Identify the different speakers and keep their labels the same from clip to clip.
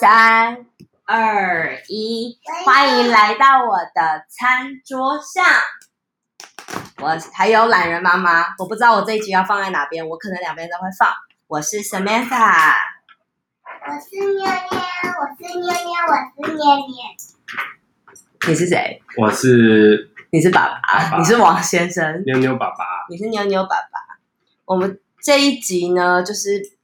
Speaker 1: 三二一，欢迎来到我的餐桌上。我还有懒人妈妈，我不知道我这一集要放在哪边，我可能两边都会放。我是 Samantha，
Speaker 2: 我是妞妞，我是妞妞，我是妞妞。
Speaker 1: 你是谁？
Speaker 3: 我是
Speaker 1: 你是爸爸，
Speaker 3: 爸爸
Speaker 1: 你是王先生，
Speaker 3: 妞妞爸爸。
Speaker 1: 你是妞妞爸爸。我们这一集呢，就是。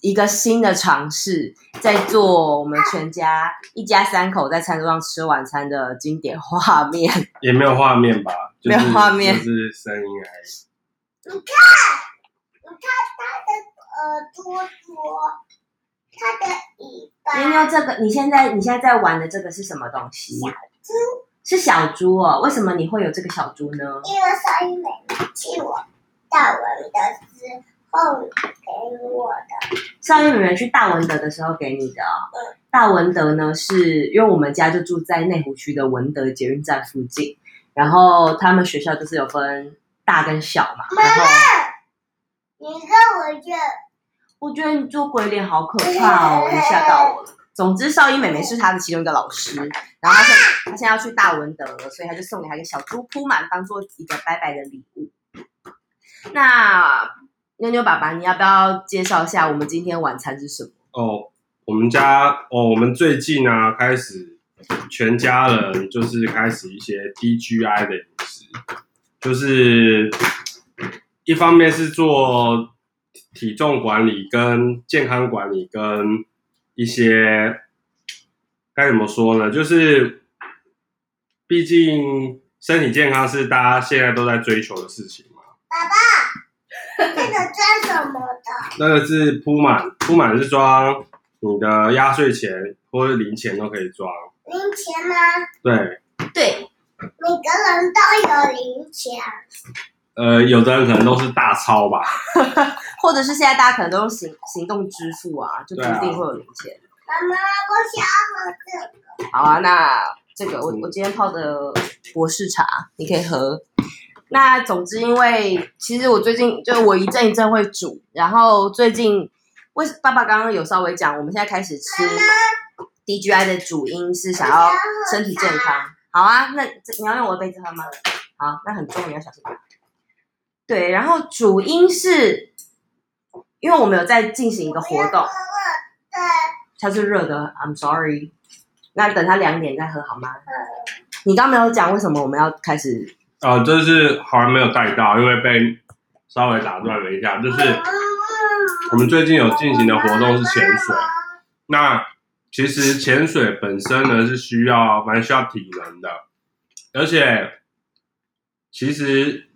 Speaker 1: 一个新的尝试，在做我们全家一家三口在餐桌上吃晚餐的经典画面。
Speaker 3: 也没有画面吧？就是、
Speaker 1: 没有画面，
Speaker 3: 就是声音而已。
Speaker 2: 你看，你看他的耳朵朵，他的尾巴。
Speaker 1: 妞妞，这个你现在你现在在玩的这个是什么东西？
Speaker 2: 小猪。
Speaker 1: 是小猪哦？为什么你会有这个小猪呢？
Speaker 2: 因为少英妹妹替我大文的时候给我的。
Speaker 1: 少英妹妹去大文德的时候给你的、哦。
Speaker 2: 嗯。
Speaker 1: 大文德呢，是因为我们家就住在内湖区的文德捷运站附近，然后他们学校就是有分大跟小嘛。
Speaker 2: 妈妈，你看我这，
Speaker 1: 我觉得你做鬼脸好可怕哦，你吓到我了。总之，少英妹妹是他的其中一个老师，然后他现他现在要去大文德了，所以他就送给她一个小猪铺满，当做一个拜拜的礼物。那。妞妞爸爸，你要不要介绍一下我们今天晚餐是什么？
Speaker 3: 哦，我们家哦，我们最近呢、啊、开始全家人就是开始一些 DGI 的饮食，就是一方面是做体重管理跟健康管理跟一些该怎么说呢？就是毕竟身体健康是大家现在都在追求的事情嘛。
Speaker 2: 爸爸。这个装什么的？
Speaker 3: 那个是铺满，铺满是装你的压岁钱或者零钱都可以装。
Speaker 2: 零钱吗？
Speaker 3: 对。
Speaker 1: 对。
Speaker 2: 每个人都有零钱。呃，
Speaker 3: 有的人可能都是大钞吧，
Speaker 1: 或者是现在大家可能都用行行动支付啊，就不一定会有零钱。
Speaker 2: 妈妈，我想喝这个。
Speaker 1: 好啊，那这个我我今天泡的博士茶，你可以喝。那总之，因为其实我最近就我一阵一阵会煮，然后最近为爸爸刚刚有稍微讲，我们现在开始吃 DGI 的主因是想要身体健康。好啊，那你要用我的杯子喝吗？好，那很重，你要小心。对，然后主因是因为我们有在进行一个活动，它是热的，I'm sorry。那等它凉点再喝好吗？你刚刚没有讲为什么我们要开始？
Speaker 3: 啊，这是好像没有带到，因为被稍微打断了一下。就是我们最近有进行的活动是潜水，那其实潜水本身呢是需要蛮需要体能的，而且其实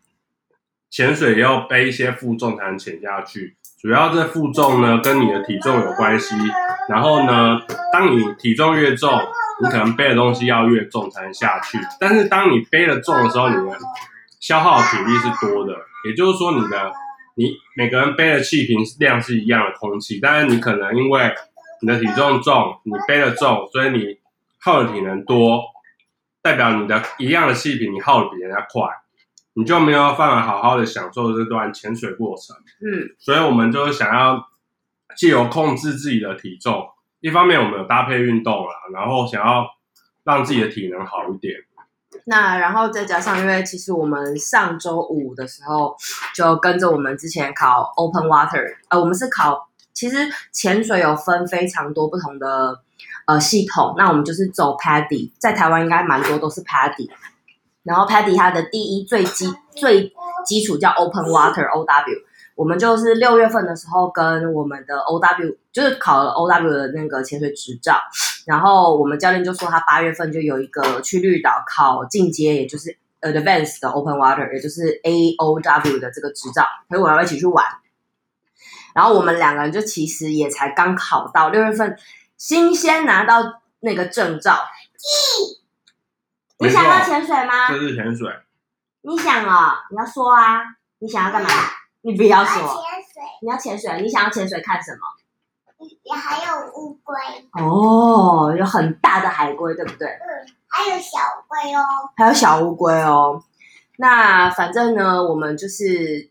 Speaker 3: 潜水要背一些负重才能潜下去。主要这负重呢跟你的体重有关系，然后呢，当你体重越重。你可能背的东西要越重才能下去，但是当你背了重的时候，你的消耗的体力是多的，也就是说，你的你每个人背的气瓶量是一样的空气，但是你可能因为你的体重重，你背的重，所以你耗的体能多，代表你的一样的气瓶你耗的比人家快，你就没有办法好好的享受这段潜水过程。嗯，所以我们就是想要借由控制自己的体重。一方面我们有搭配运动啦，然后想要让自己的体能好一点。
Speaker 1: 那然后再加上，因为其实我们上周五的时候就跟着我们之前考 Open Water，呃，我们是考，其实潜水有分非常多不同的呃系统。那我们就是走 PADI，在台湾应该蛮多都是 PADI。然后 PADI 它的第一最基最基础叫 Open Water OW。我们就是六月份的时候跟我们的 OW，就是考了 OW 的那个潜水执照，然后我们教练就说他八月份就有一个去绿岛考进阶，也就是 Advanced 的 Open Water，也就是 AOW 的这个执照，所以我要一起去玩。然后我们两个人就其实也才刚考到六月份，新鲜拿到那个证照。你想要潜水吗？
Speaker 3: 这是潜水。
Speaker 1: 你想哦，你要说啊，你想要干嘛？你不要
Speaker 2: 说，潜水，
Speaker 1: 你要潜水，你想要潜水看什么？
Speaker 2: 也还有乌龟
Speaker 1: 哦，有很大的海龟，对不对？
Speaker 2: 嗯，还有小龟哦，
Speaker 1: 还有小乌龟哦。那反正呢，我们就是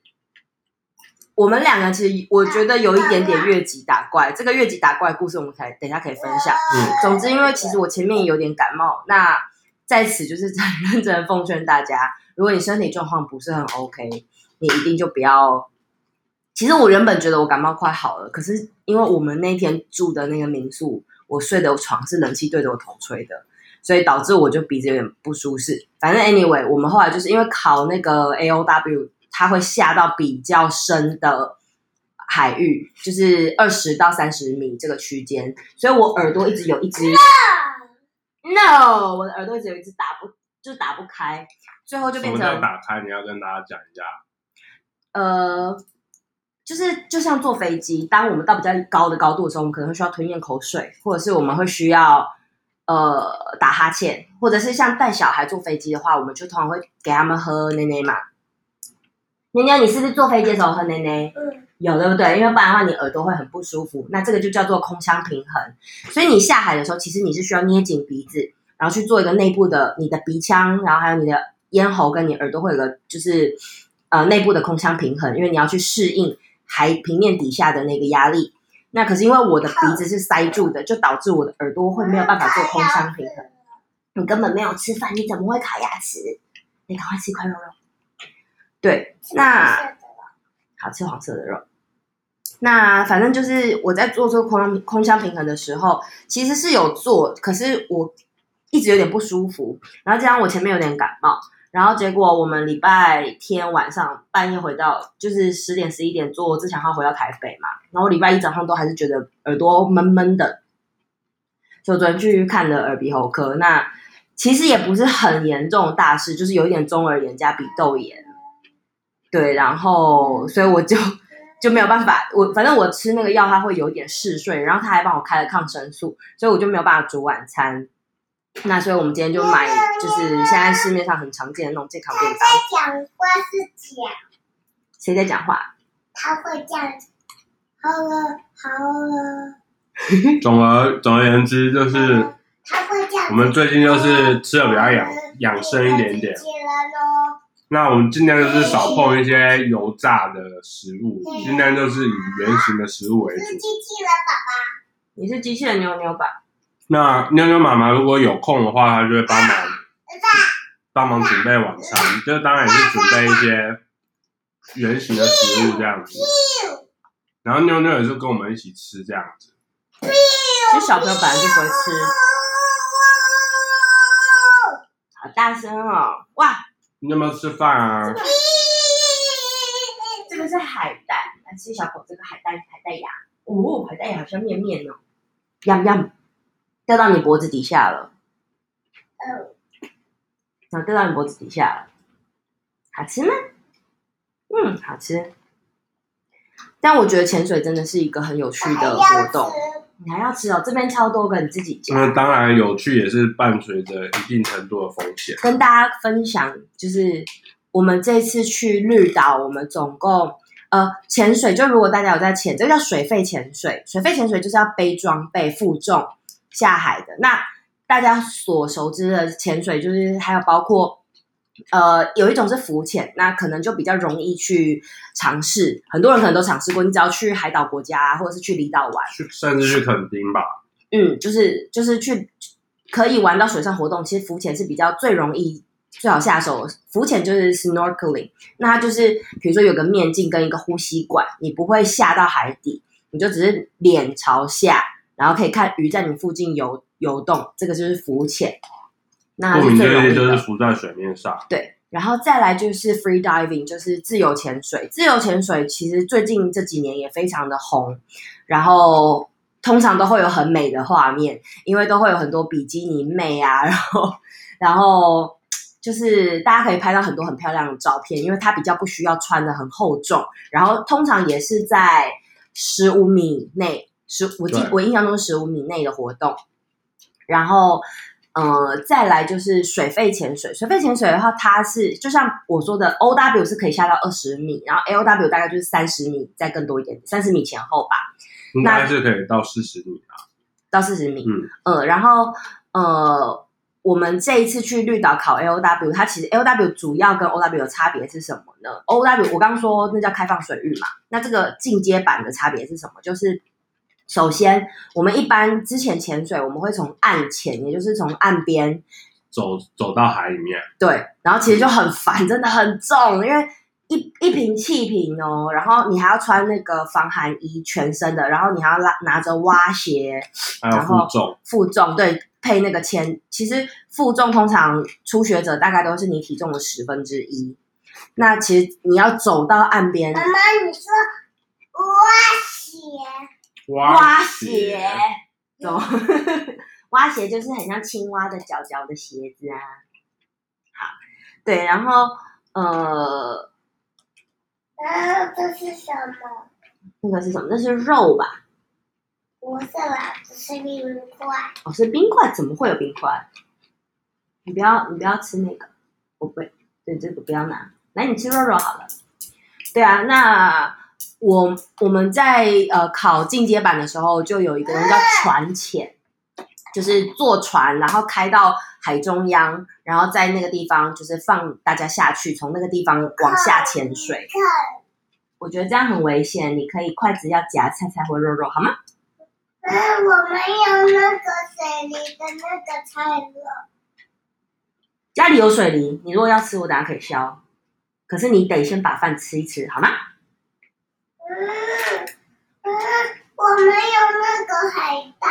Speaker 1: 我们两个其实我觉得有一点点越级打怪。这个越级打怪的故事，我们可以等一下可以分享。
Speaker 3: 嗯，
Speaker 1: 总之，因为其实我前面有点感冒，那在此就是 很认真的奉劝大家，如果你身体状况不是很 OK，你一定就不要。其实我原本觉得我感冒快好了，可是因为我们那天住的那个民宿，我睡的床是冷气对着我头吹的，所以导致我就鼻子有点不舒适。反正 anyway，我们后来就是因为考那个 AOW，它会下到比较深的海域，就是二十到三十米这个区间，所以我耳朵一直有一只 no，我的耳朵一直有一只打不，就是打不开，最后就变成
Speaker 3: 打开。你要跟大家讲一下，
Speaker 1: 呃。就是就像坐飞机，当我们到比较高的高度的时候，我们可能会需要吞咽口水，或者是我们会需要呃打哈欠，或者是像带小孩坐飞机的话，我们就通常会给他们喝奶奶嘛。妞妞，你是不是坐飞机的时候喝奶奶？
Speaker 2: 嗯，
Speaker 1: 有对不对？因为不然的话，你耳朵会很不舒服。那这个就叫做空腔平衡。所以你下海的时候，其实你是需要捏紧鼻子，然后去做一个内部的你的鼻腔，然后还有你的咽喉跟你耳朵会有个就是呃内部的空腔平衡，因为你要去适应。海平面底下的那个压力，那可是因为我的鼻子是塞住的，就导致我的耳朵会没有办法做空腔平衡。你根本没有吃饭，你怎么会卡牙齿？你赶快吃一块肉肉。对，那好吃黄色的肉。那反正就是我在做这个空空腔平衡的时候，其实是有做，可是我一直有点不舒服，然后加上我前面有点感冒。然后结果我们礼拜天晚上半夜回到，就是十点十一点坐自强号回到台北嘛。然后礼拜一早上都还是觉得耳朵闷闷的，就昨天去看了耳鼻喉科。那其实也不是很严重大事，就是有一点中耳炎加鼻窦炎。对，然后所以我就就没有办法，我反正我吃那个药，它会有点嗜睡，然后他还帮我开了抗生素，所以我就没有办法煮晚餐。那所以，我们今天就买，就是现在市面上很常见的那种健康便当。
Speaker 2: 他在讲话是讲，
Speaker 1: 谁在讲话？
Speaker 2: 他会这样子。好了，好了。
Speaker 3: 总而总而言之，就是
Speaker 2: 他会这样。
Speaker 3: 我们最近就是吃的比较养养生一点点。那我们尽量就是少碰一些油炸的食物，尽量就是以原形的食物为主。是机器人爸爸，
Speaker 1: 你是机器人妞妞吧？
Speaker 3: 那妞妞妈妈如果有空的话，她就会帮忙帮忙准备晚餐，就是当然也是准备一些圆形的食物这样子。然后妞妞也是跟我们一起吃这样子。
Speaker 1: 其实小朋友本来就不会吃。好大声哦！哇！
Speaker 3: 你有没有吃饭啊？
Speaker 1: 这个是海带，来吃小狗这个海带海带芽。哦，海带芽好像面面哦。痒痒。掉到你脖子底下了，
Speaker 2: 哦，
Speaker 1: 然后掉到你脖子底下了，好吃吗？嗯，好吃。但我觉得潜水真的是一个很有趣的活动，你还要吃哦。这边超多个，你自己讲。
Speaker 3: 那当然有趣，也是伴随着一定程度的风险。
Speaker 1: 跟大家分享，就是我们这次去绿岛，我们总共呃潜水，就如果大家有在潜，这个叫水肺潜水。水肺潜水就是要背装备负重。下海的那大家所熟知的潜水，就是还有包括，呃，有一种是浮潜，那可能就比较容易去尝试。很多人可能都尝试过，你只要去海岛国家或者是去离岛玩，
Speaker 3: 去甚至去垦丁吧。
Speaker 1: 嗯，就是就是去可以玩到水上活动。其实浮潜是比较最容易最好下手。浮潜就是 snorkeling，那它就是比如说有个面镜跟一个呼吸管，你不会下到海底，你就只是脸朝下。然后可以看鱼在你附近游游动，这个就是浮潜。那是最容易的
Speaker 3: 就是浮在水面上。
Speaker 1: 对，然后再来就是 free diving，就是自由潜水。自由潜水其实最近这几年也非常的红，然后通常都会有很美的画面，因为都会有很多比基尼妹啊，然后然后就是大家可以拍到很多很漂亮的照片，因为它比较不需要穿的很厚重，然后通常也是在十五米内。十，我记我印象中是十五米内的活动，然后，呃，再来就是水肺潜水。水肺潜水的话，它是就像我说的，O W 是可以下到二十米，然后 L W 大概就是三十米，再更多一点，三十米前后吧。
Speaker 3: 应该是可以到四十米啊，
Speaker 1: 到四十米。
Speaker 3: 嗯，
Speaker 1: 呃，然后呃，我们这一次去绿岛考 LOW，它其实 LOW 主要跟 OW 的差别是什么呢？OW 我刚刚说那叫开放水域嘛，那这个进阶版的差别是什么？就是首先我们一般之前潜水，我们会从岸潜，也就是从岸边
Speaker 3: 走走到海里面，
Speaker 1: 对，然后其实就很烦，真的很重，因为一一瓶气瓶哦，然后你还要穿那个防寒衣，全身的，然后你还要拉拿着蛙鞋，
Speaker 3: 还有负重，
Speaker 1: 负重对。配那个铅，其实负重通常初学者大概都是你体重的十分之一。那其实你要走到岸边，
Speaker 2: 妈妈，你说蛙鞋，
Speaker 1: 蛙鞋，走，蛙 鞋就是很像青蛙的脚脚的鞋子啊。好，对，然后呃，
Speaker 2: 啊，这是什么？
Speaker 1: 那个是什么？那是肉吧？
Speaker 2: 不是啦，这是冰块。
Speaker 1: 哦，是冰块？怎么会有冰块？你不要，你不要吃那个，我不会。对，这个不要拿。来，你吃肉肉好了。对啊，那我我们在呃考进阶版的时候，就有一个人叫船潜，就是坐船，然后开到海中央，然后在那个地方就是放大家下去，从那个地方往下潜水。我觉得这样很危险，你可以筷子要夹菜菜或肉肉，好吗？
Speaker 2: 嗯，我没有那个水梨的那个菜了。
Speaker 1: 家里有水梨，你如果要吃，我等下可以削。可是你得先把饭吃一吃，好吗？
Speaker 2: 嗯嗯，我没有那个海带。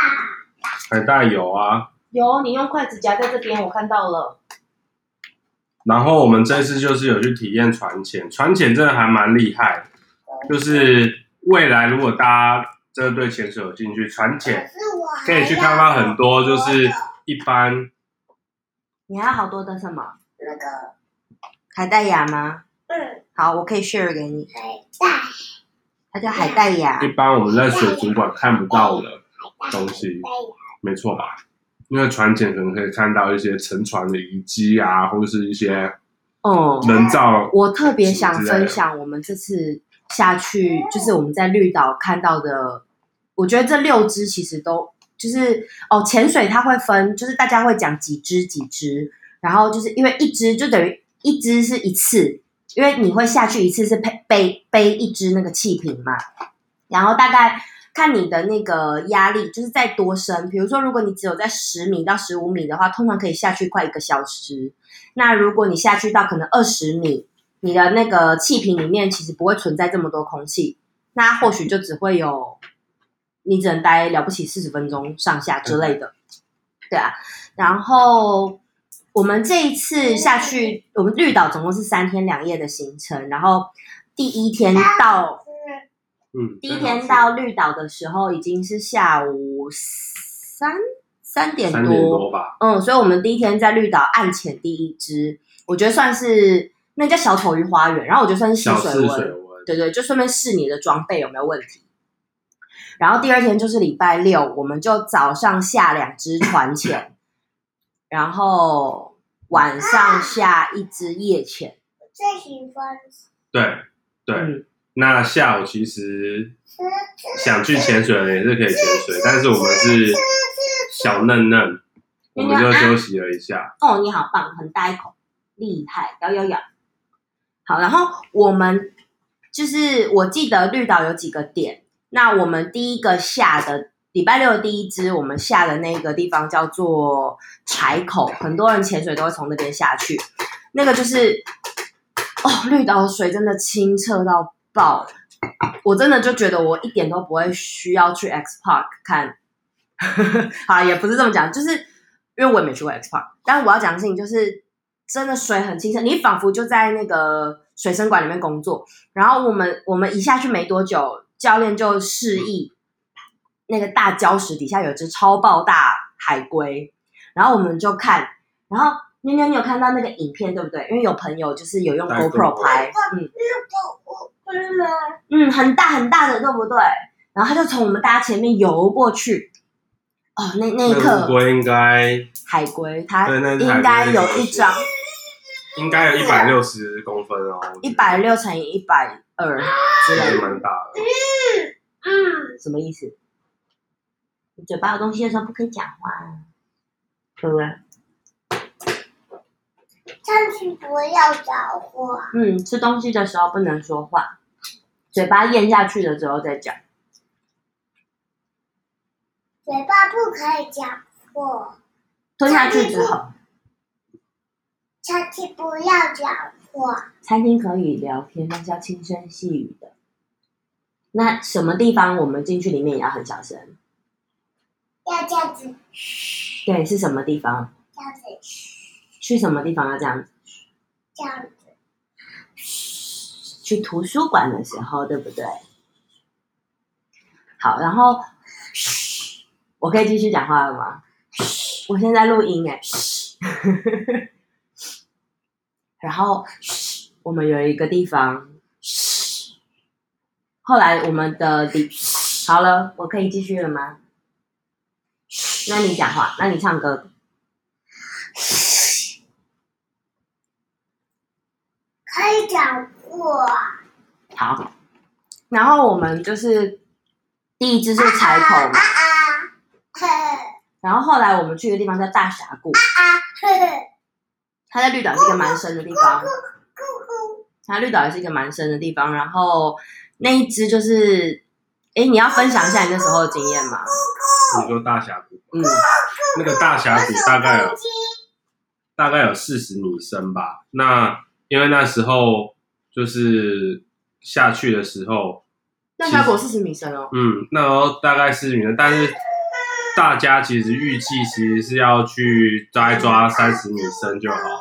Speaker 3: 海带有啊，
Speaker 1: 有，你用筷子夹在这边，我看到了。
Speaker 3: 然后我们这次就是有去体验船潜，船潜真的还蛮厉害。就是未来如果大家。真的对潜水有兴趣，船潜可以去看到很多，就是一般。
Speaker 1: 你还有好多的什么？
Speaker 2: 那个
Speaker 1: 海带芽吗？
Speaker 2: 嗯。
Speaker 1: 好，我可以 share 给你。
Speaker 2: 海带。
Speaker 1: 它叫海带芽。
Speaker 3: 一般我们在水族馆看不到的东西，没错吧？因为船潜可能可以看到一些沉船的遗迹啊，或者是一些哦人造、嗯。
Speaker 1: 我特别想分享我们这次。下去就是我们在绿岛看到的，我觉得这六只其实都就是哦，潜水它会分，就是大家会讲几只几只，然后就是因为一只就等于一只是一次，因为你会下去一次是背背背一只那个气瓶嘛，然后大概看你的那个压力就是在多深，比如说如果你只有在十米到十五米的话，通常可以下去快一个小时，那如果你下去到可能二十米。你的那个气瓶里面其实不会存在这么多空气，那或许就只会有你只能待了不起四十分钟上下之类的，对啊。然后我们这一次下去，我们绿岛总共是三天两夜的行程，然后第一天到，
Speaker 3: 嗯，
Speaker 1: 第一天到绿岛的时候已经是下午三三点多，
Speaker 3: 三点多吧，
Speaker 1: 嗯，所以我们第一天在绿岛岸潜第一支，我觉得算是。那叫小丑鱼花园，然后我就算是试水温，水对对，就顺便试你的装备有没有问题。然后第二天就是礼拜六，我们就早上下两只船潜，然后晚上下一只夜潜。
Speaker 2: 最喜欢。
Speaker 3: 对对、嗯，那下午其实想去潜水的人也是可以潜水，但是我们是小嫩嫩，我们就休息了一下。
Speaker 1: 哦，你好棒，很大一口，厉害，咬咬咬。好，然后我们就是我记得绿岛有几个点。那我们第一个下的礼拜六的第一支，我们下的那个地方叫做柴口，很多人潜水都会从那边下去。那个就是哦，绿岛的水真的清澈到爆，我真的就觉得我一点都不会需要去 X Park 看。好，也不是这么讲，就是因为我也没去过 X Park，但我要讲的事情就是。真的水很清澈，你仿佛就在那个水生馆里面工作。然后我们我们一下去没多久，教练就示意那个大礁石底下有只超爆大海龟，然后我们就看。然后妞妞，你有看到那个影片对不对？因为有朋友就是有用 GoPro 拍，嗯，嗯，很大很大的对不对？然后他就从我们大家前面游过去。哦，那那一刻，
Speaker 3: 龟应该
Speaker 1: 海龟，它应该有一张。
Speaker 3: 应该有一百六十公分哦，
Speaker 1: 一百六乘以一百二，之类的，
Speaker 3: 蛮大的。
Speaker 2: 嗯嗯，
Speaker 1: 什么意思？你嘴巴有东西的时候不可以讲话，对不对？
Speaker 2: 上去不要讲话。
Speaker 1: 嗯，吃东西的时候不能说话，嘴巴咽下去了之后再讲。
Speaker 2: 嘴巴不可以讲话。
Speaker 1: 吞下去之后。
Speaker 2: 餐厅不要讲话。
Speaker 1: 餐厅可以聊天，但是要轻声细语的。那什么地方我们进去里面也要很小声？
Speaker 2: 要这样子。
Speaker 1: 对，是什么地方？
Speaker 2: 这样子。
Speaker 1: 去什么地方要这样子？
Speaker 2: 这样子。
Speaker 1: 去图书馆的时候，对不对？好，然后，我可以继续讲话了吗？我现在录音哎。然后，我们有一个地方。后来我们的底好了，我可以继续了吗？那你讲话，那你唱歌。
Speaker 2: 可以讲过。
Speaker 1: 好，然后我们就是第一支是柴口嘛。
Speaker 2: 啊啊啊、
Speaker 1: 然后后来我们去的地方叫大峡谷。它在绿岛是一个蛮深的地方。它绿岛也是一个蛮深的地方，然后。那一只就是，哎，你要分享一下你那时候的经验吗？
Speaker 3: 你说大峡谷，
Speaker 1: 嗯，
Speaker 3: 那个大峡谷大概有大概有四十米深吧。那因为那时候就是下去的时候，
Speaker 1: 大峡谷四十米深哦。
Speaker 3: 嗯，那时候大概四十米深，但是大家其实预计其实是要去抓一抓三十米深就好了。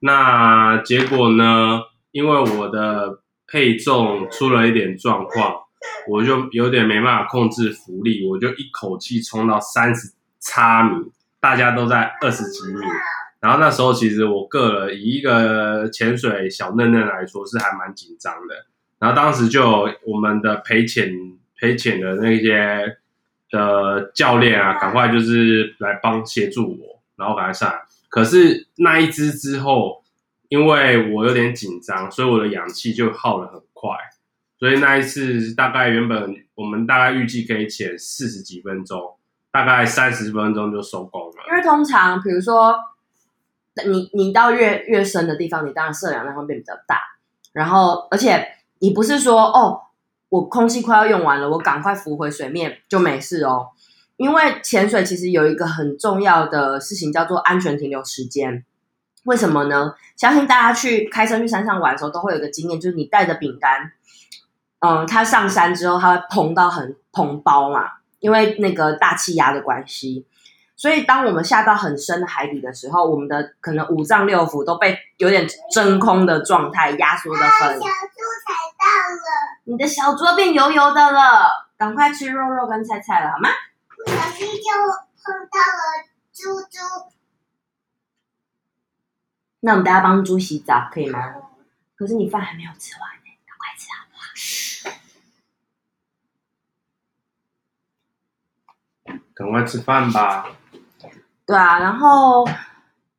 Speaker 3: 那结果呢？因为我的配重出了一点状况，我就有点没办法控制浮力，我就一口气冲到三十叉米，大家都在二十几米。然后那时候其实我个人以一个潜水小嫩嫩来说是还蛮紧张的。然后当时就我们的陪潜陪潜的那些的教练啊，赶快就是来帮协助我，然后赶快上来。可是那一只之后。因为我有点紧张，所以我的氧气就耗得很快，所以那一次大概原本我们大概预计可以潜四十几分钟，大概三十分钟就收工了。
Speaker 1: 因为通常比如说你你到越越深的地方，你当然摄氧量会变比较大，然后而且你不是说哦，我空气快要用完了，我赶快浮回水面就没事哦，因为潜水其实有一个很重要的事情叫做安全停留时间。为什么呢？相信大家去开车去山上玩的时候，都会有个经验，就是你带着饼干，嗯，它上山之后，它会膨到很膨包嘛，因为那个大气压的关系。所以当我们下到很深的海底的时候，我们的可能五脏六腑都被有点真空的状态压缩的很。
Speaker 2: 小猪踩到了，
Speaker 1: 你的小猪变油油的了，赶快吃肉肉跟菜菜了，好吗？
Speaker 2: 不小心就碰到了猪猪。
Speaker 1: 那我们大家帮猪洗澡可以吗？可是你饭还没有吃完呢，赶快吃好
Speaker 3: 不好？赶快吃饭吧。
Speaker 1: 对啊，然后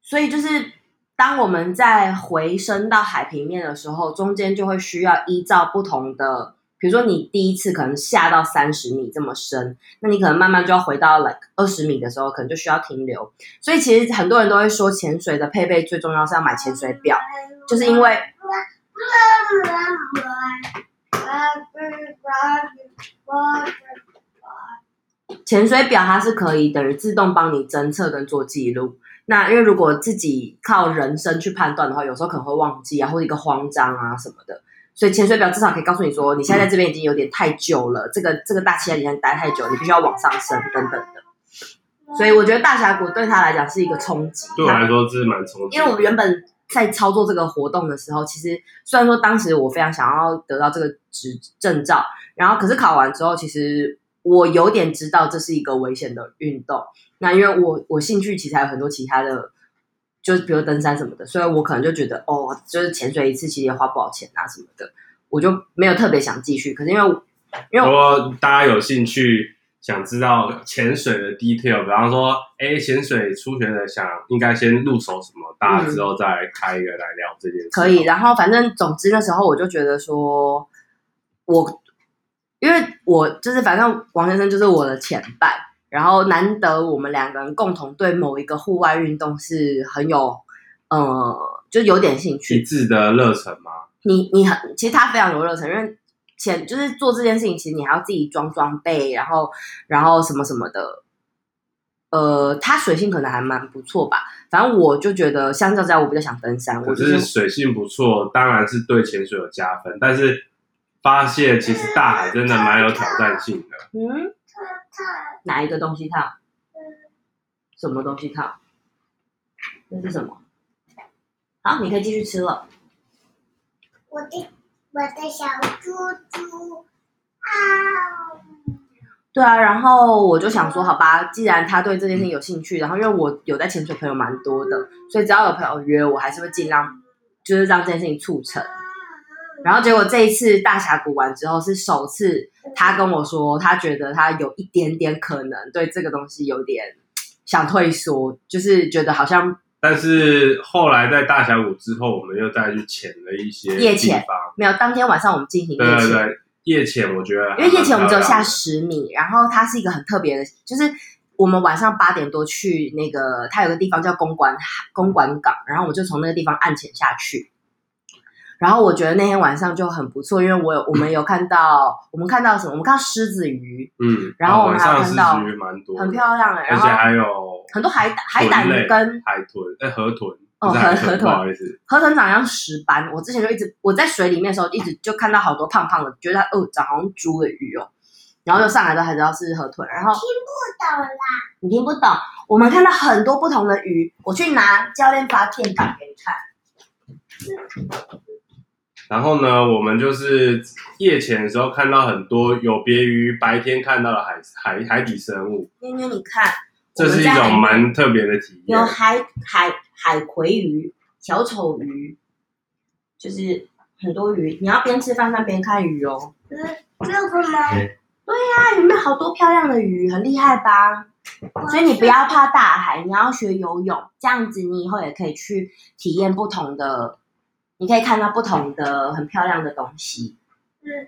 Speaker 1: 所以就是当我们在回升到海平面的时候，中间就会需要依照不同的。比如说，你第一次可能下到三十米这么深，那你可能慢慢就要回到 like 二十米的时候，可能就需要停留。所以其实很多人都会说，潜水的配备最重要是要买潜水表，就是因为潜水表它是可以等于自动帮你侦测跟做记录。那因为如果自己靠人生去判断的话，有时候可能会忘记啊，或者一个慌张啊什么的。所以潜水表至少可以告诉你说，你现在在这边已经有点太久了，嗯、这个这个大气压已经待太久，你必须要往上升等等的。所以我觉得大峡谷对他来讲是一个冲击。
Speaker 3: 对我来说，这是蛮冲击。
Speaker 1: 因为我们原本在操作这个活动的时候，其实虽然说当时我非常想要得到这个执证照，然后可是考完之后，其实我有点知道这是一个危险的运动。那因为我我兴趣其实还有很多其他的。就是比如登山什么的，所以我可能就觉得哦，就是潜水一次其实也花不少钱啊什么的，我就没有特别想继续。可是因为因为
Speaker 3: 我大家有兴趣想知道潜水的 detail，比方说，哎，潜水初学者想应该先入手什么，大家之后再开一个来聊这件事。
Speaker 1: 可以，然后反正总之那时候我就觉得说，我因为我就是反正王先生就是我的前伴。然后难得我们两个人共同对某一个户外运动是很有呃，就有点兴趣。
Speaker 3: 一致的热忱吗？
Speaker 1: 你你很，其实他非常有热忱，因为前就是做这件事情，其实你还要自己装装备，然后然后什么什么的。呃，他水性可能还蛮不错吧。反正我就觉得，相较之下，我比较想登山。
Speaker 3: 可是水性不错，当然是对潜水有加分。但是发现其实大海真的蛮有挑战性的。
Speaker 1: 嗯，哪一个东西套？什么东西套？那是什么？好，你可以继续吃了。
Speaker 2: 我的我的小猪猪啊！
Speaker 1: 对啊，然后我就想说，好吧，既然他对这件事情有兴趣，然后因为我有在潜水朋友蛮多的，所以只要有朋友约我，还是会尽量就是让这件事情促成。然后结果这一次大峡谷完之后，是首次他跟我说，他觉得他有一点点可能对这个东西有点想退缩，就是觉得好像。
Speaker 3: 但是后来在大峡谷之后，我们又再去潜了一些
Speaker 1: 夜潜，没有，当天晚上我们进行夜潜。
Speaker 3: 对对对。夜潜我觉得，
Speaker 1: 因为夜潜我们只有下十米，然后它是一个很特别的，就是我们晚上八点多去那个，它有个地方叫公馆公馆港，然后我就从那个地方暗潜下去，然后我觉得那天晚上就很不错，因为我有我们有看到，我们看到什么？我们看到狮子鱼，
Speaker 3: 嗯，
Speaker 1: 然后我们还有看到
Speaker 3: 狮子鱼蛮多，
Speaker 1: 很漂亮的，
Speaker 3: 而且还有
Speaker 1: 很多海海胆鱼跟
Speaker 3: 海豚，哎，河豚。
Speaker 1: 哦，河河豚，
Speaker 3: 不好意思，
Speaker 1: 河豚长像石斑。我之前就一直我在水里面的时候，一直就看到好多胖胖的，觉得它哦长好像猪的鱼哦，然后就上来都还知道是河豚。然后
Speaker 2: 听不懂啦，
Speaker 1: 你听不懂。我们看到很多不同的鱼，我去拿教练发片档给你看。
Speaker 3: 然后呢，我们就是夜潜的时候看到很多有别于白天看到的海海海底生物。
Speaker 1: 妞妞，你看。
Speaker 3: 这是一种蛮特别的体验。
Speaker 1: 有海海海葵鱼、小丑鱼，就是很多鱼。你要边吃饭饭边看鱼哦。
Speaker 2: 嗯，这个吗？
Speaker 1: 对呀、啊，里面好多漂亮的鱼，很厉害吧？所以你不要怕大海，你要学游泳，这样子你以后也可以去体验不同的，你可以看到不同的很漂亮的东西。
Speaker 2: 嗯。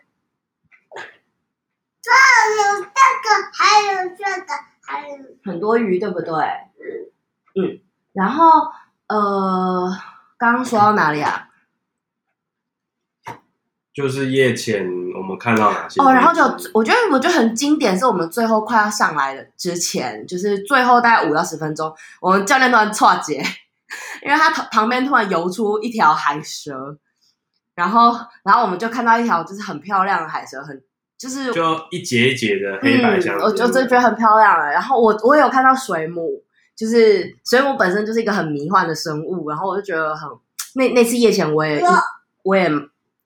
Speaker 2: 这有这个，还有这个。
Speaker 1: 还有很多鱼，对不对？嗯，然后呃，刚刚说到哪里啊？
Speaker 3: 就是夜潜，我们看到哪些？
Speaker 1: 哦，然后就我觉得，我觉得很经典，是我们最后快要上来的之前，就是最后大概五到十分钟，我们教练突然错节，因为他旁旁边突然游出一条海蛇，然后，然后我们就看到一条就是很漂亮的海蛇，很。就是
Speaker 3: 就一节一节的黑白相、嗯，
Speaker 1: 我就真觉得很漂亮了。然后我我有看到水母，就是水母本身就是一个很迷幻的生物。然后我就觉得很那那次夜潜我也我也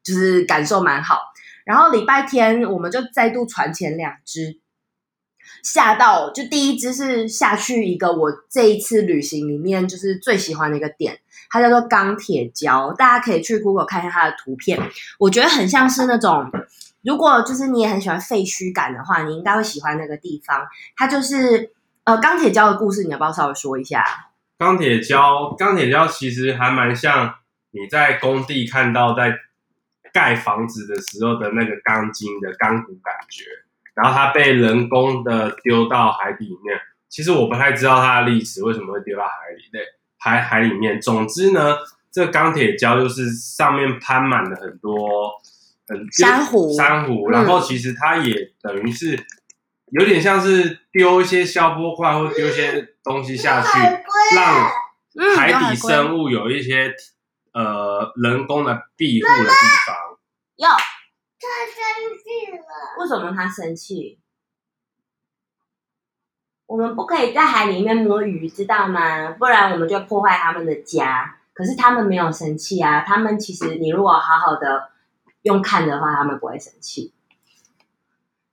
Speaker 1: 就是感受蛮好。然后礼拜天我们就再度船前两只，下到就第一只是下去一个我这一次旅行里面就是最喜欢的一个点，它叫做钢铁礁，大家可以去 Google 看一下它的图片，我觉得很像是那种。如果就是你也很喜欢废墟感的话，你应该会喜欢那个地方。它就是呃钢铁礁的故事，你要不要稍微说一下？
Speaker 3: 钢铁礁，钢铁礁其实还蛮像你在工地看到在盖房子的时候的那个钢筋的钢骨感觉，然后它被人工的丢到海底里面。其实我不太知道它的历史为什么会丢到海里，对，海海里面。总之呢，这个钢铁礁就是上面攀满了很多。
Speaker 1: 珊瑚，
Speaker 3: 珊瑚，然后其实它也等于是有点像是丢一些消波块或丢一些东西下去，让海底生物有一些呃人工的庇护的地方。
Speaker 1: 有，
Speaker 2: 他生气了。
Speaker 1: 为什么他生气？我们不可以在海里面摸鱼，知道吗？不然我们就破坏他们的家。可是他们没有生气啊，他们其实你如果好好的。用看的话，他们不会生气。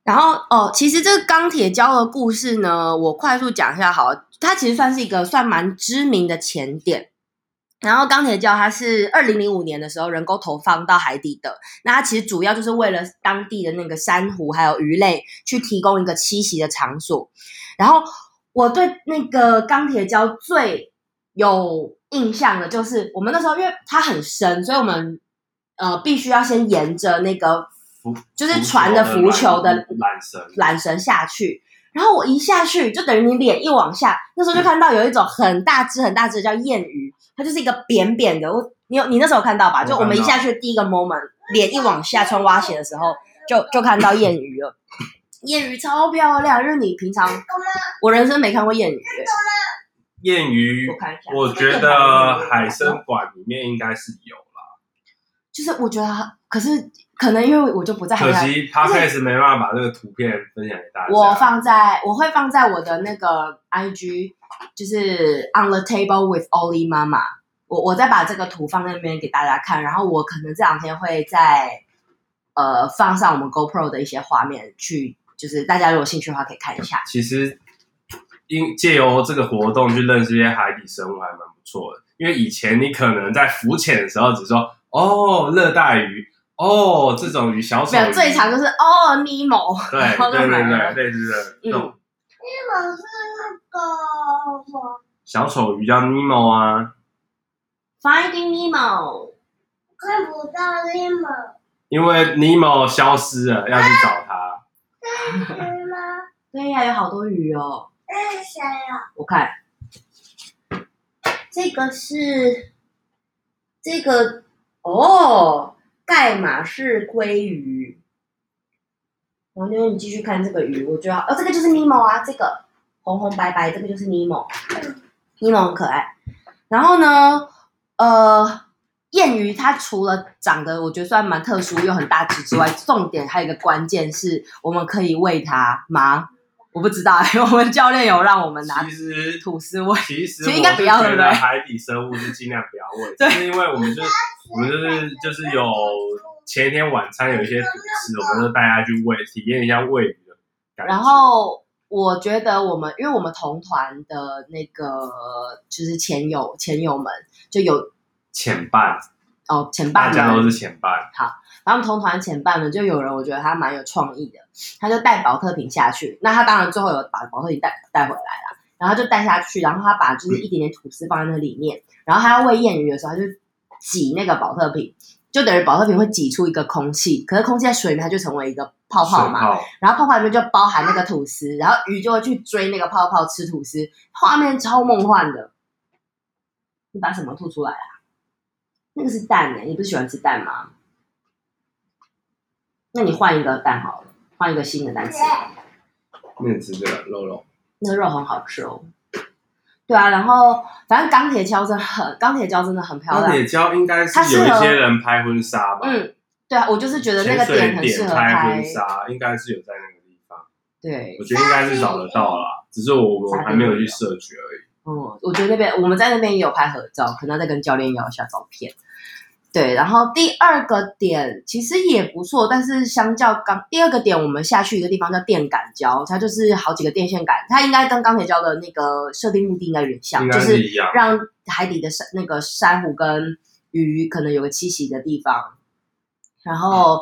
Speaker 1: 然后哦，其实这个钢铁礁的故事呢，我快速讲一下好了。它其实算是一个算蛮知名的前点。然后钢铁礁它是二零零五年的时候人工投放到海底的。那它其实主要就是为了当地的那个珊瑚还有鱼类去提供一个栖息的场所。然后我对那个钢铁礁最有印象的就是，我们那时候因为它很深，所以我们。呃，必须要先沿着那个浮，就是船的浮球的缆绳缆绳下去。然后我一下去，就等于你脸一往下，那时候就看到有一种很大只、很大只叫燕鱼，它就是一个扁扁的。我你有你那时候有看到吧？就我们一下去第一个 moment，脸一往下穿蛙鞋的时候，就就看到燕鱼了。燕鱼超漂亮，因为你平常我人生没看过燕鱼。
Speaker 3: 燕鱼，我看一下，我觉得海参馆里面应该是有啦。
Speaker 1: 就是我觉得，可是可能因为我就不在海。
Speaker 3: 可惜 Podcast 没办法把这个图片分享给大家。
Speaker 1: 我放在我会放在我的那个 IG，就是 On the Table with Oli 妈妈。我我再把这个图放在那边给大家看，然后我可能这两天会再呃放上我们 GoPro 的一些画面去，就是大家如果有兴趣的话可以看一下。
Speaker 3: 其实。因借由这个活动去认识一些海底生物还蛮不错的，因为以前你可能在浮潜的时候只说哦热带鱼哦这种鱼小丑鱼，没有
Speaker 1: 最常就是哦尼莫，
Speaker 3: 对对对对类似的那种。
Speaker 2: 尼莫是那个
Speaker 3: 小丑鱼叫尼莫啊
Speaker 1: ，Finding Nemo，
Speaker 2: 看不到尼莫，
Speaker 3: 因为尼莫消失了，要去找他。
Speaker 2: 是吗？
Speaker 1: 对呀，有好多鱼哦。
Speaker 2: 这是谁呀？
Speaker 1: 我看，这个是这个哦，盖马式鲑鱼。王妞，你继续看这个鱼，我觉得哦，这个就是尼莫啊，这个红红白白，这个就是尼莫，尼莫很可爱。然后呢，呃，燕鱼它除了长得我觉得算蛮特殊又很大只之外，重点还有一个关键是我们可以喂它吗？我不知道，我们教练有让我们拿其实吐司喂，
Speaker 3: 其实应该不要，对不对？海底生物是尽量不要喂，对，是因为我们就我们就是就是有前一天晚餐有一些吐司，我们就带他去喂，体验一下喂鱼的感觉。
Speaker 1: 然后我觉得我们，因为我们同团的那个就是前友前友们就有
Speaker 3: 前伴
Speaker 1: 哦，前半，大
Speaker 3: 家都是前半，
Speaker 1: 好。然后同团前半呢，就有人我觉得他蛮有创意的，他就带保特瓶下去。那他当然最后有把保特瓶带带回来了，然后就带下去，然后他把就是一点点吐司放在那里面，然后他要喂燕鱼的时候，他就挤那个保特瓶，就等于保特瓶会挤出一个空气，可是空气在水里面它就成为一个泡泡嘛，泡然后泡泡里面就包含那个吐司，然后鱼就会去追那个泡泡吃吐司，画面超梦幻的。你把什么吐出来啊？那个是蛋耶，你不是喜欢吃蛋吗？那你换一个蛋好了，换一个新的蛋吃。
Speaker 3: 那你吃这个肉肉，
Speaker 1: 那个肉很好吃哦。对啊，然后反正钢铁礁真的很，钢铁胶真的很漂亮。
Speaker 3: 钢铁胶应该是有一些人拍婚纱吧？
Speaker 1: 嗯，对啊，我就是觉得那个点很适合拍，
Speaker 3: 拍婚纱，应该是有在那个地方。
Speaker 1: 对，
Speaker 3: 我觉得应该是找得到啦，只是我我还没有去设局而已。
Speaker 1: 嗯，我觉得那边我们在那边也有拍合照，可能要再跟教练要一下照片。对，然后第二个点其实也不错，但是相较刚第二个点，我们下去一个地方叫电杆礁，它就是好几个电线杆，它应该跟钢铁礁的那个设定目的应该有点像，就是让海底的珊那个珊瑚跟鱼可能有个栖息的地方。然后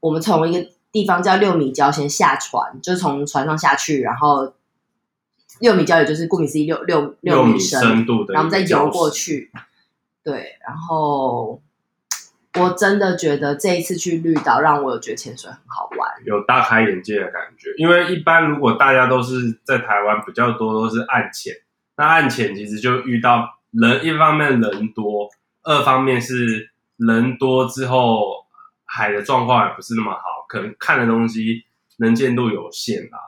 Speaker 1: 我们从一个地方叫六米礁先下船，就是从船上下去，然后六米交也就是顾名思义六六六米深，
Speaker 3: 深度的，
Speaker 1: 然后我们再游过去。对，然后。我真的觉得这一次去绿岛，让我有觉得潜水很好玩，
Speaker 3: 有大开眼界的感觉。因为一般如果大家都是在台湾，比较多都是暗潜，那暗潜其实就遇到人，一方面人多，二方面是人多之后海的状况也不是那么好，可能看的东西能见度有限啦。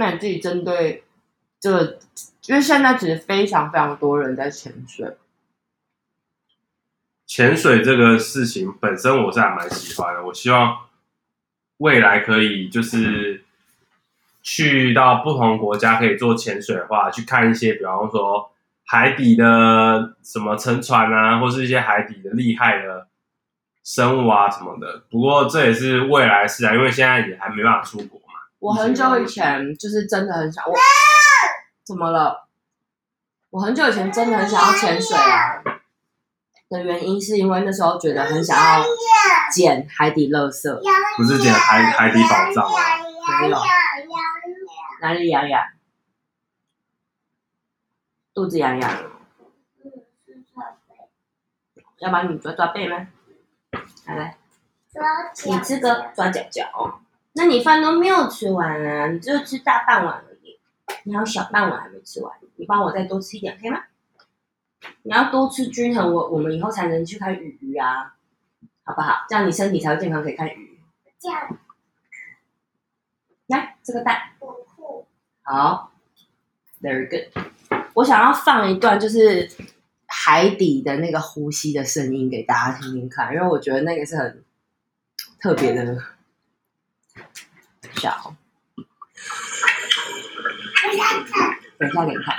Speaker 1: 那你自己针对这，因为现在其实非常非常多人在潜水。
Speaker 3: 潜水这个事情本身我是还蛮喜欢的，我希望未来可以就是去到不同国家可以做潜水的话，去看一些，比方说海底的什么沉船啊，或是一些海底的厉害的生物啊什么的。不过这也是未来事啊，因为现在也还没办法出国。
Speaker 1: 我很久以前就是真的很想，我怎么了？我很久以前真的很想要潜水啊。的原因是因为那时候觉得很想要捡海底垃圾，
Speaker 3: 不是捡海海底宝藏吗？
Speaker 1: 没有，哪里痒痒？肚子痒痒？要帮你抓抓背吗？来来，你这个抓脚脚。那你饭都没有吃完啊？你就吃大半碗而已。你还有小半碗还没吃完，你帮我再多吃一点，可以吗？你要多吃均衡，我我们以后才能去看鱼鱼啊，好不好？这样你身体才会健康，可以看鱼。
Speaker 2: 这样。
Speaker 1: 来，这个蛋。好，very good。我想要放一段就是海底的那个呼吸的声音给大家听听看，因为我觉得那个是很特别的。小。等一下给你看。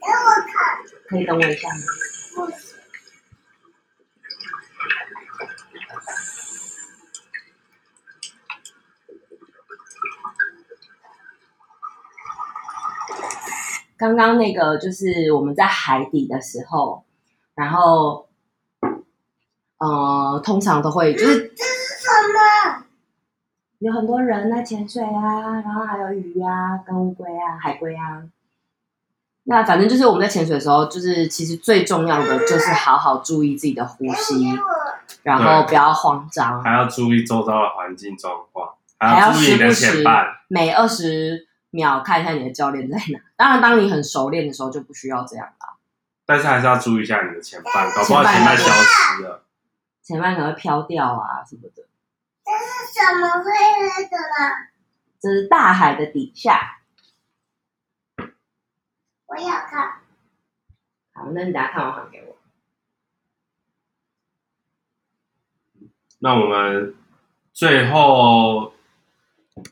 Speaker 2: 等我看。
Speaker 1: 可以等我一下吗？刚刚那个就是我们在海底的时候，然后，呃，通常都会就是？有很多人在潜水啊，然后还有鱼啊、跟乌龟啊、海龟啊。那反正就是我们在潜水的时候，就是其实最重要的就是好好注意自己的呼吸，然后不要慌张，
Speaker 3: 还要注意周遭的环境状况，还要注意你的潜伴，
Speaker 1: 每二十秒看一下你的教练在哪。当然，当你很熟练的时候就不需要这样了。
Speaker 3: 但是还是要注意一下你的潜伴，搞不好潜伴消失了，
Speaker 1: 潜伴可能会飘掉啊什么的。
Speaker 2: 这是什么灰黑的啦？
Speaker 1: 这是大海的底下。
Speaker 2: 我要看。
Speaker 1: 好，那你等下看完还给我。
Speaker 3: 那我们最后。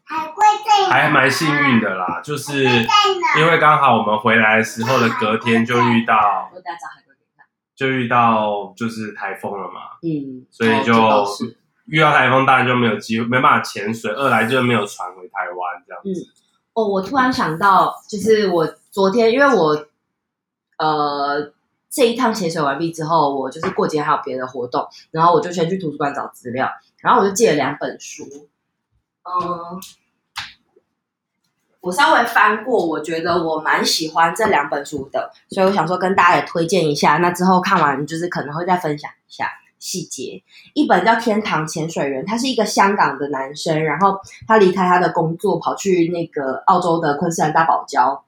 Speaker 2: 海龟在，
Speaker 3: 还蛮幸运的啦，就是因为刚好我们回来的时候的隔天就遇到，就遇到就是台风了嘛，
Speaker 1: 嗯，
Speaker 3: 所以就遇到台风，当然就没有机会，没办法潜水，二来就是没有船回台湾这样子。
Speaker 1: 嗯，哦，我突然想到，就是我昨天因为我呃这一趟潜水完毕之后，我就是过节还有别的活动，然后我就先去图书馆找资料，然后我就借了两本书。嗯，我稍微翻过，我觉得我蛮喜欢这两本书的，所以我想说跟大家也推荐一下。那之后看完就是可能会再分享一下细节。一本叫《天堂潜水员》，他是一个香港的男生，然后他离开他的工作，跑去那个澳洲的昆士兰大堡礁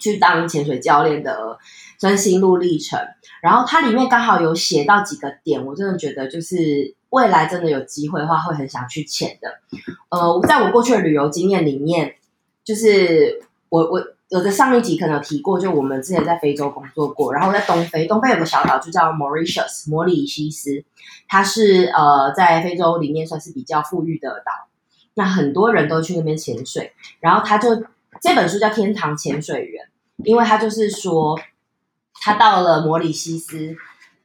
Speaker 1: 去当潜水教练的，算心路历程。然后它里面刚好有写到几个点，我真的觉得就是。未来真的有机会的话，会很想去潜的。呃，在我过去的旅游经验里面，就是我我有的上一集可能有提过，就我们之前在非洲工作过，然后在东非，东非有个小岛就叫 Mauritius 摩里西斯，它是呃在非洲里面算是比较富裕的岛，那很多人都去那边潜水，然后他就这本书叫《天堂潜水员》，因为他就是说他到了摩里西斯。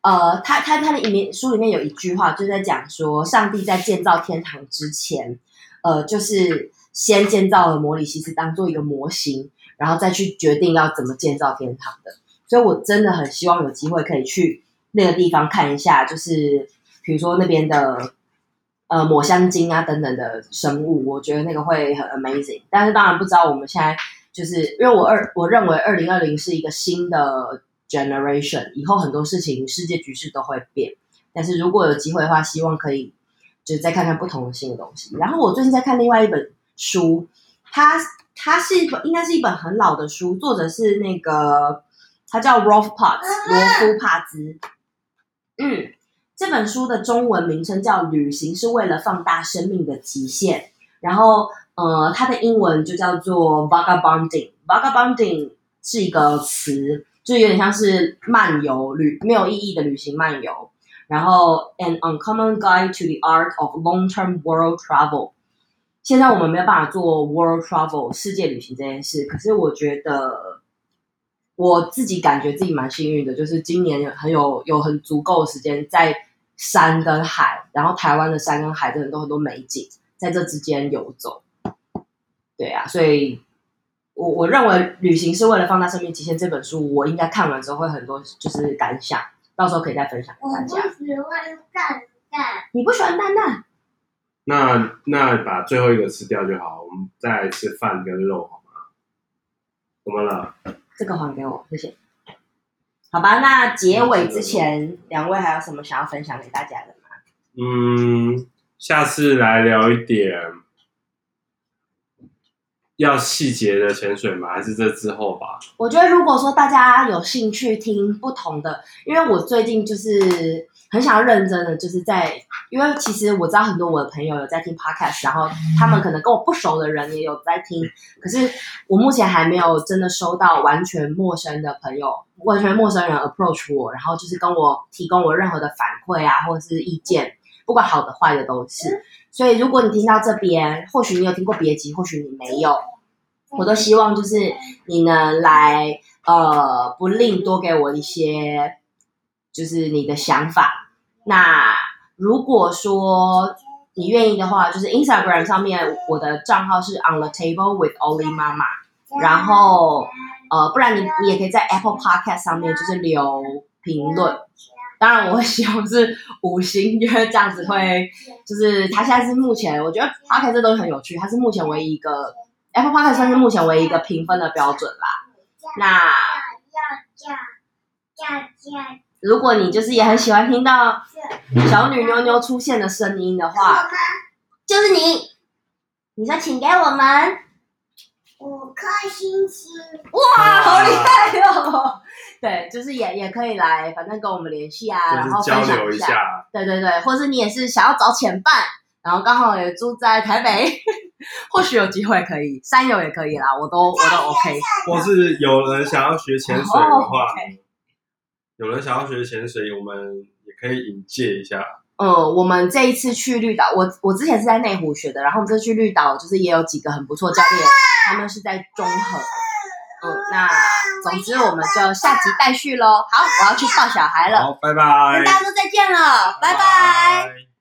Speaker 1: 呃，他他他的里面书里面有一句话，就在讲说，上帝在建造天堂之前，呃，就是先建造了摩里西斯当做一个模型，然后再去决定要怎么建造天堂的。所以我真的很希望有机会可以去那个地方看一下，就是比如说那边的呃抹香鲸啊等等的生物，我觉得那个会很 amazing。但是当然不知道我们现在就是因为我二我认为二零二零是一个新的。Generation 以后很多事情，世界局势都会变。但是如果有机会的话，希望可以就是再看看不同的新的东西。然后我最近在看另外一本书，它它是一本应该是一本很老的书，作者是那个他叫 Rolf Potts 罗夫帕兹。嗯，这本书的中文名称叫《旅行是为了放大生命的极限》。然后呃，它的英文就叫做 Vagabonding。Vagabonding 是一个词。就有点像是漫游旅，没有意义的旅行漫游。然后，An Uncommon Guide to the Art of Long-Term World Travel。现在我们没有办法做 World Travel 世界旅行这件事，可是我觉得我自己感觉自己蛮幸运的，就是今年很有有很足够的时间在山跟海，然后台湾的山跟海真的都很多美景，在这之间游走。对啊，所以。我我认为旅行是为了放大生命极限这本书，我应该看完之后会很多就是感想，到时候可以再分享给大家。
Speaker 2: 我不喜欢蛋蛋，
Speaker 1: 你不喜欢蛋蛋？
Speaker 3: 那那把最后一个吃掉就好，我们再来吃饭跟肉好吗？怎么了？
Speaker 1: 这个还给我，谢谢。好吧，那结尾之前，两位还有什么想要分享给大家的吗？
Speaker 3: 嗯，下次来聊一点。要细节的潜水吗？还是这之后吧？
Speaker 1: 我觉得如果说大家有兴趣听不同的，因为我最近就是很想要认真的，就是在，因为其实我知道很多我的朋友有在听 podcast，然后他们可能跟我不熟的人也有在听，可是我目前还没有真的收到完全陌生的朋友，完全陌生人 approach 我，然后就是跟我提供我任何的反馈啊，或者是意见，不管好的坏的都是。所以，如果你听到这边，或许你有听过别集，或许你没有，我都希望就是你能来，呃，不吝多给我一些，就是你的想法。那如果说你愿意的话，就是 Instagram 上面我的账号是 On the Table with Oli 妈妈，然后呃，不然你你也可以在 Apple Podcast 上面就是留评论。当然，我希望是五星，因为这样子会，就是它现在是目前，我觉得 Podcast 这东西很有趣，它是目前唯一一个 Apple Podcast 算是目前唯一一个评分的标准啦。那如果你就是也很喜欢听到小女妞妞出现的声音的话，就是你，你说请给我们
Speaker 2: 五颗星星，
Speaker 1: 哇，好厉害哟！对，就是也也可以来，反正跟我们联系啊，然后分享一下。对对对，或是你也是想要找潜伴，然后刚好也住在台北，或许有机会可以，山友也可以啦，我都我都 OK。
Speaker 3: 或是有人想要学潜水的话，有人想要学潜水，我们也可以引荐一下。
Speaker 1: 呃、嗯，我们这一次去绿岛，我我之前是在内湖学的，然后我们这次去绿岛，就是也有几个很不错教练，他们是在中和。嗯，那总之我们就下集待续喽。好，我要去抱小孩了。
Speaker 3: 好，拜拜。
Speaker 1: 跟大家说再见了，拜拜。拜拜。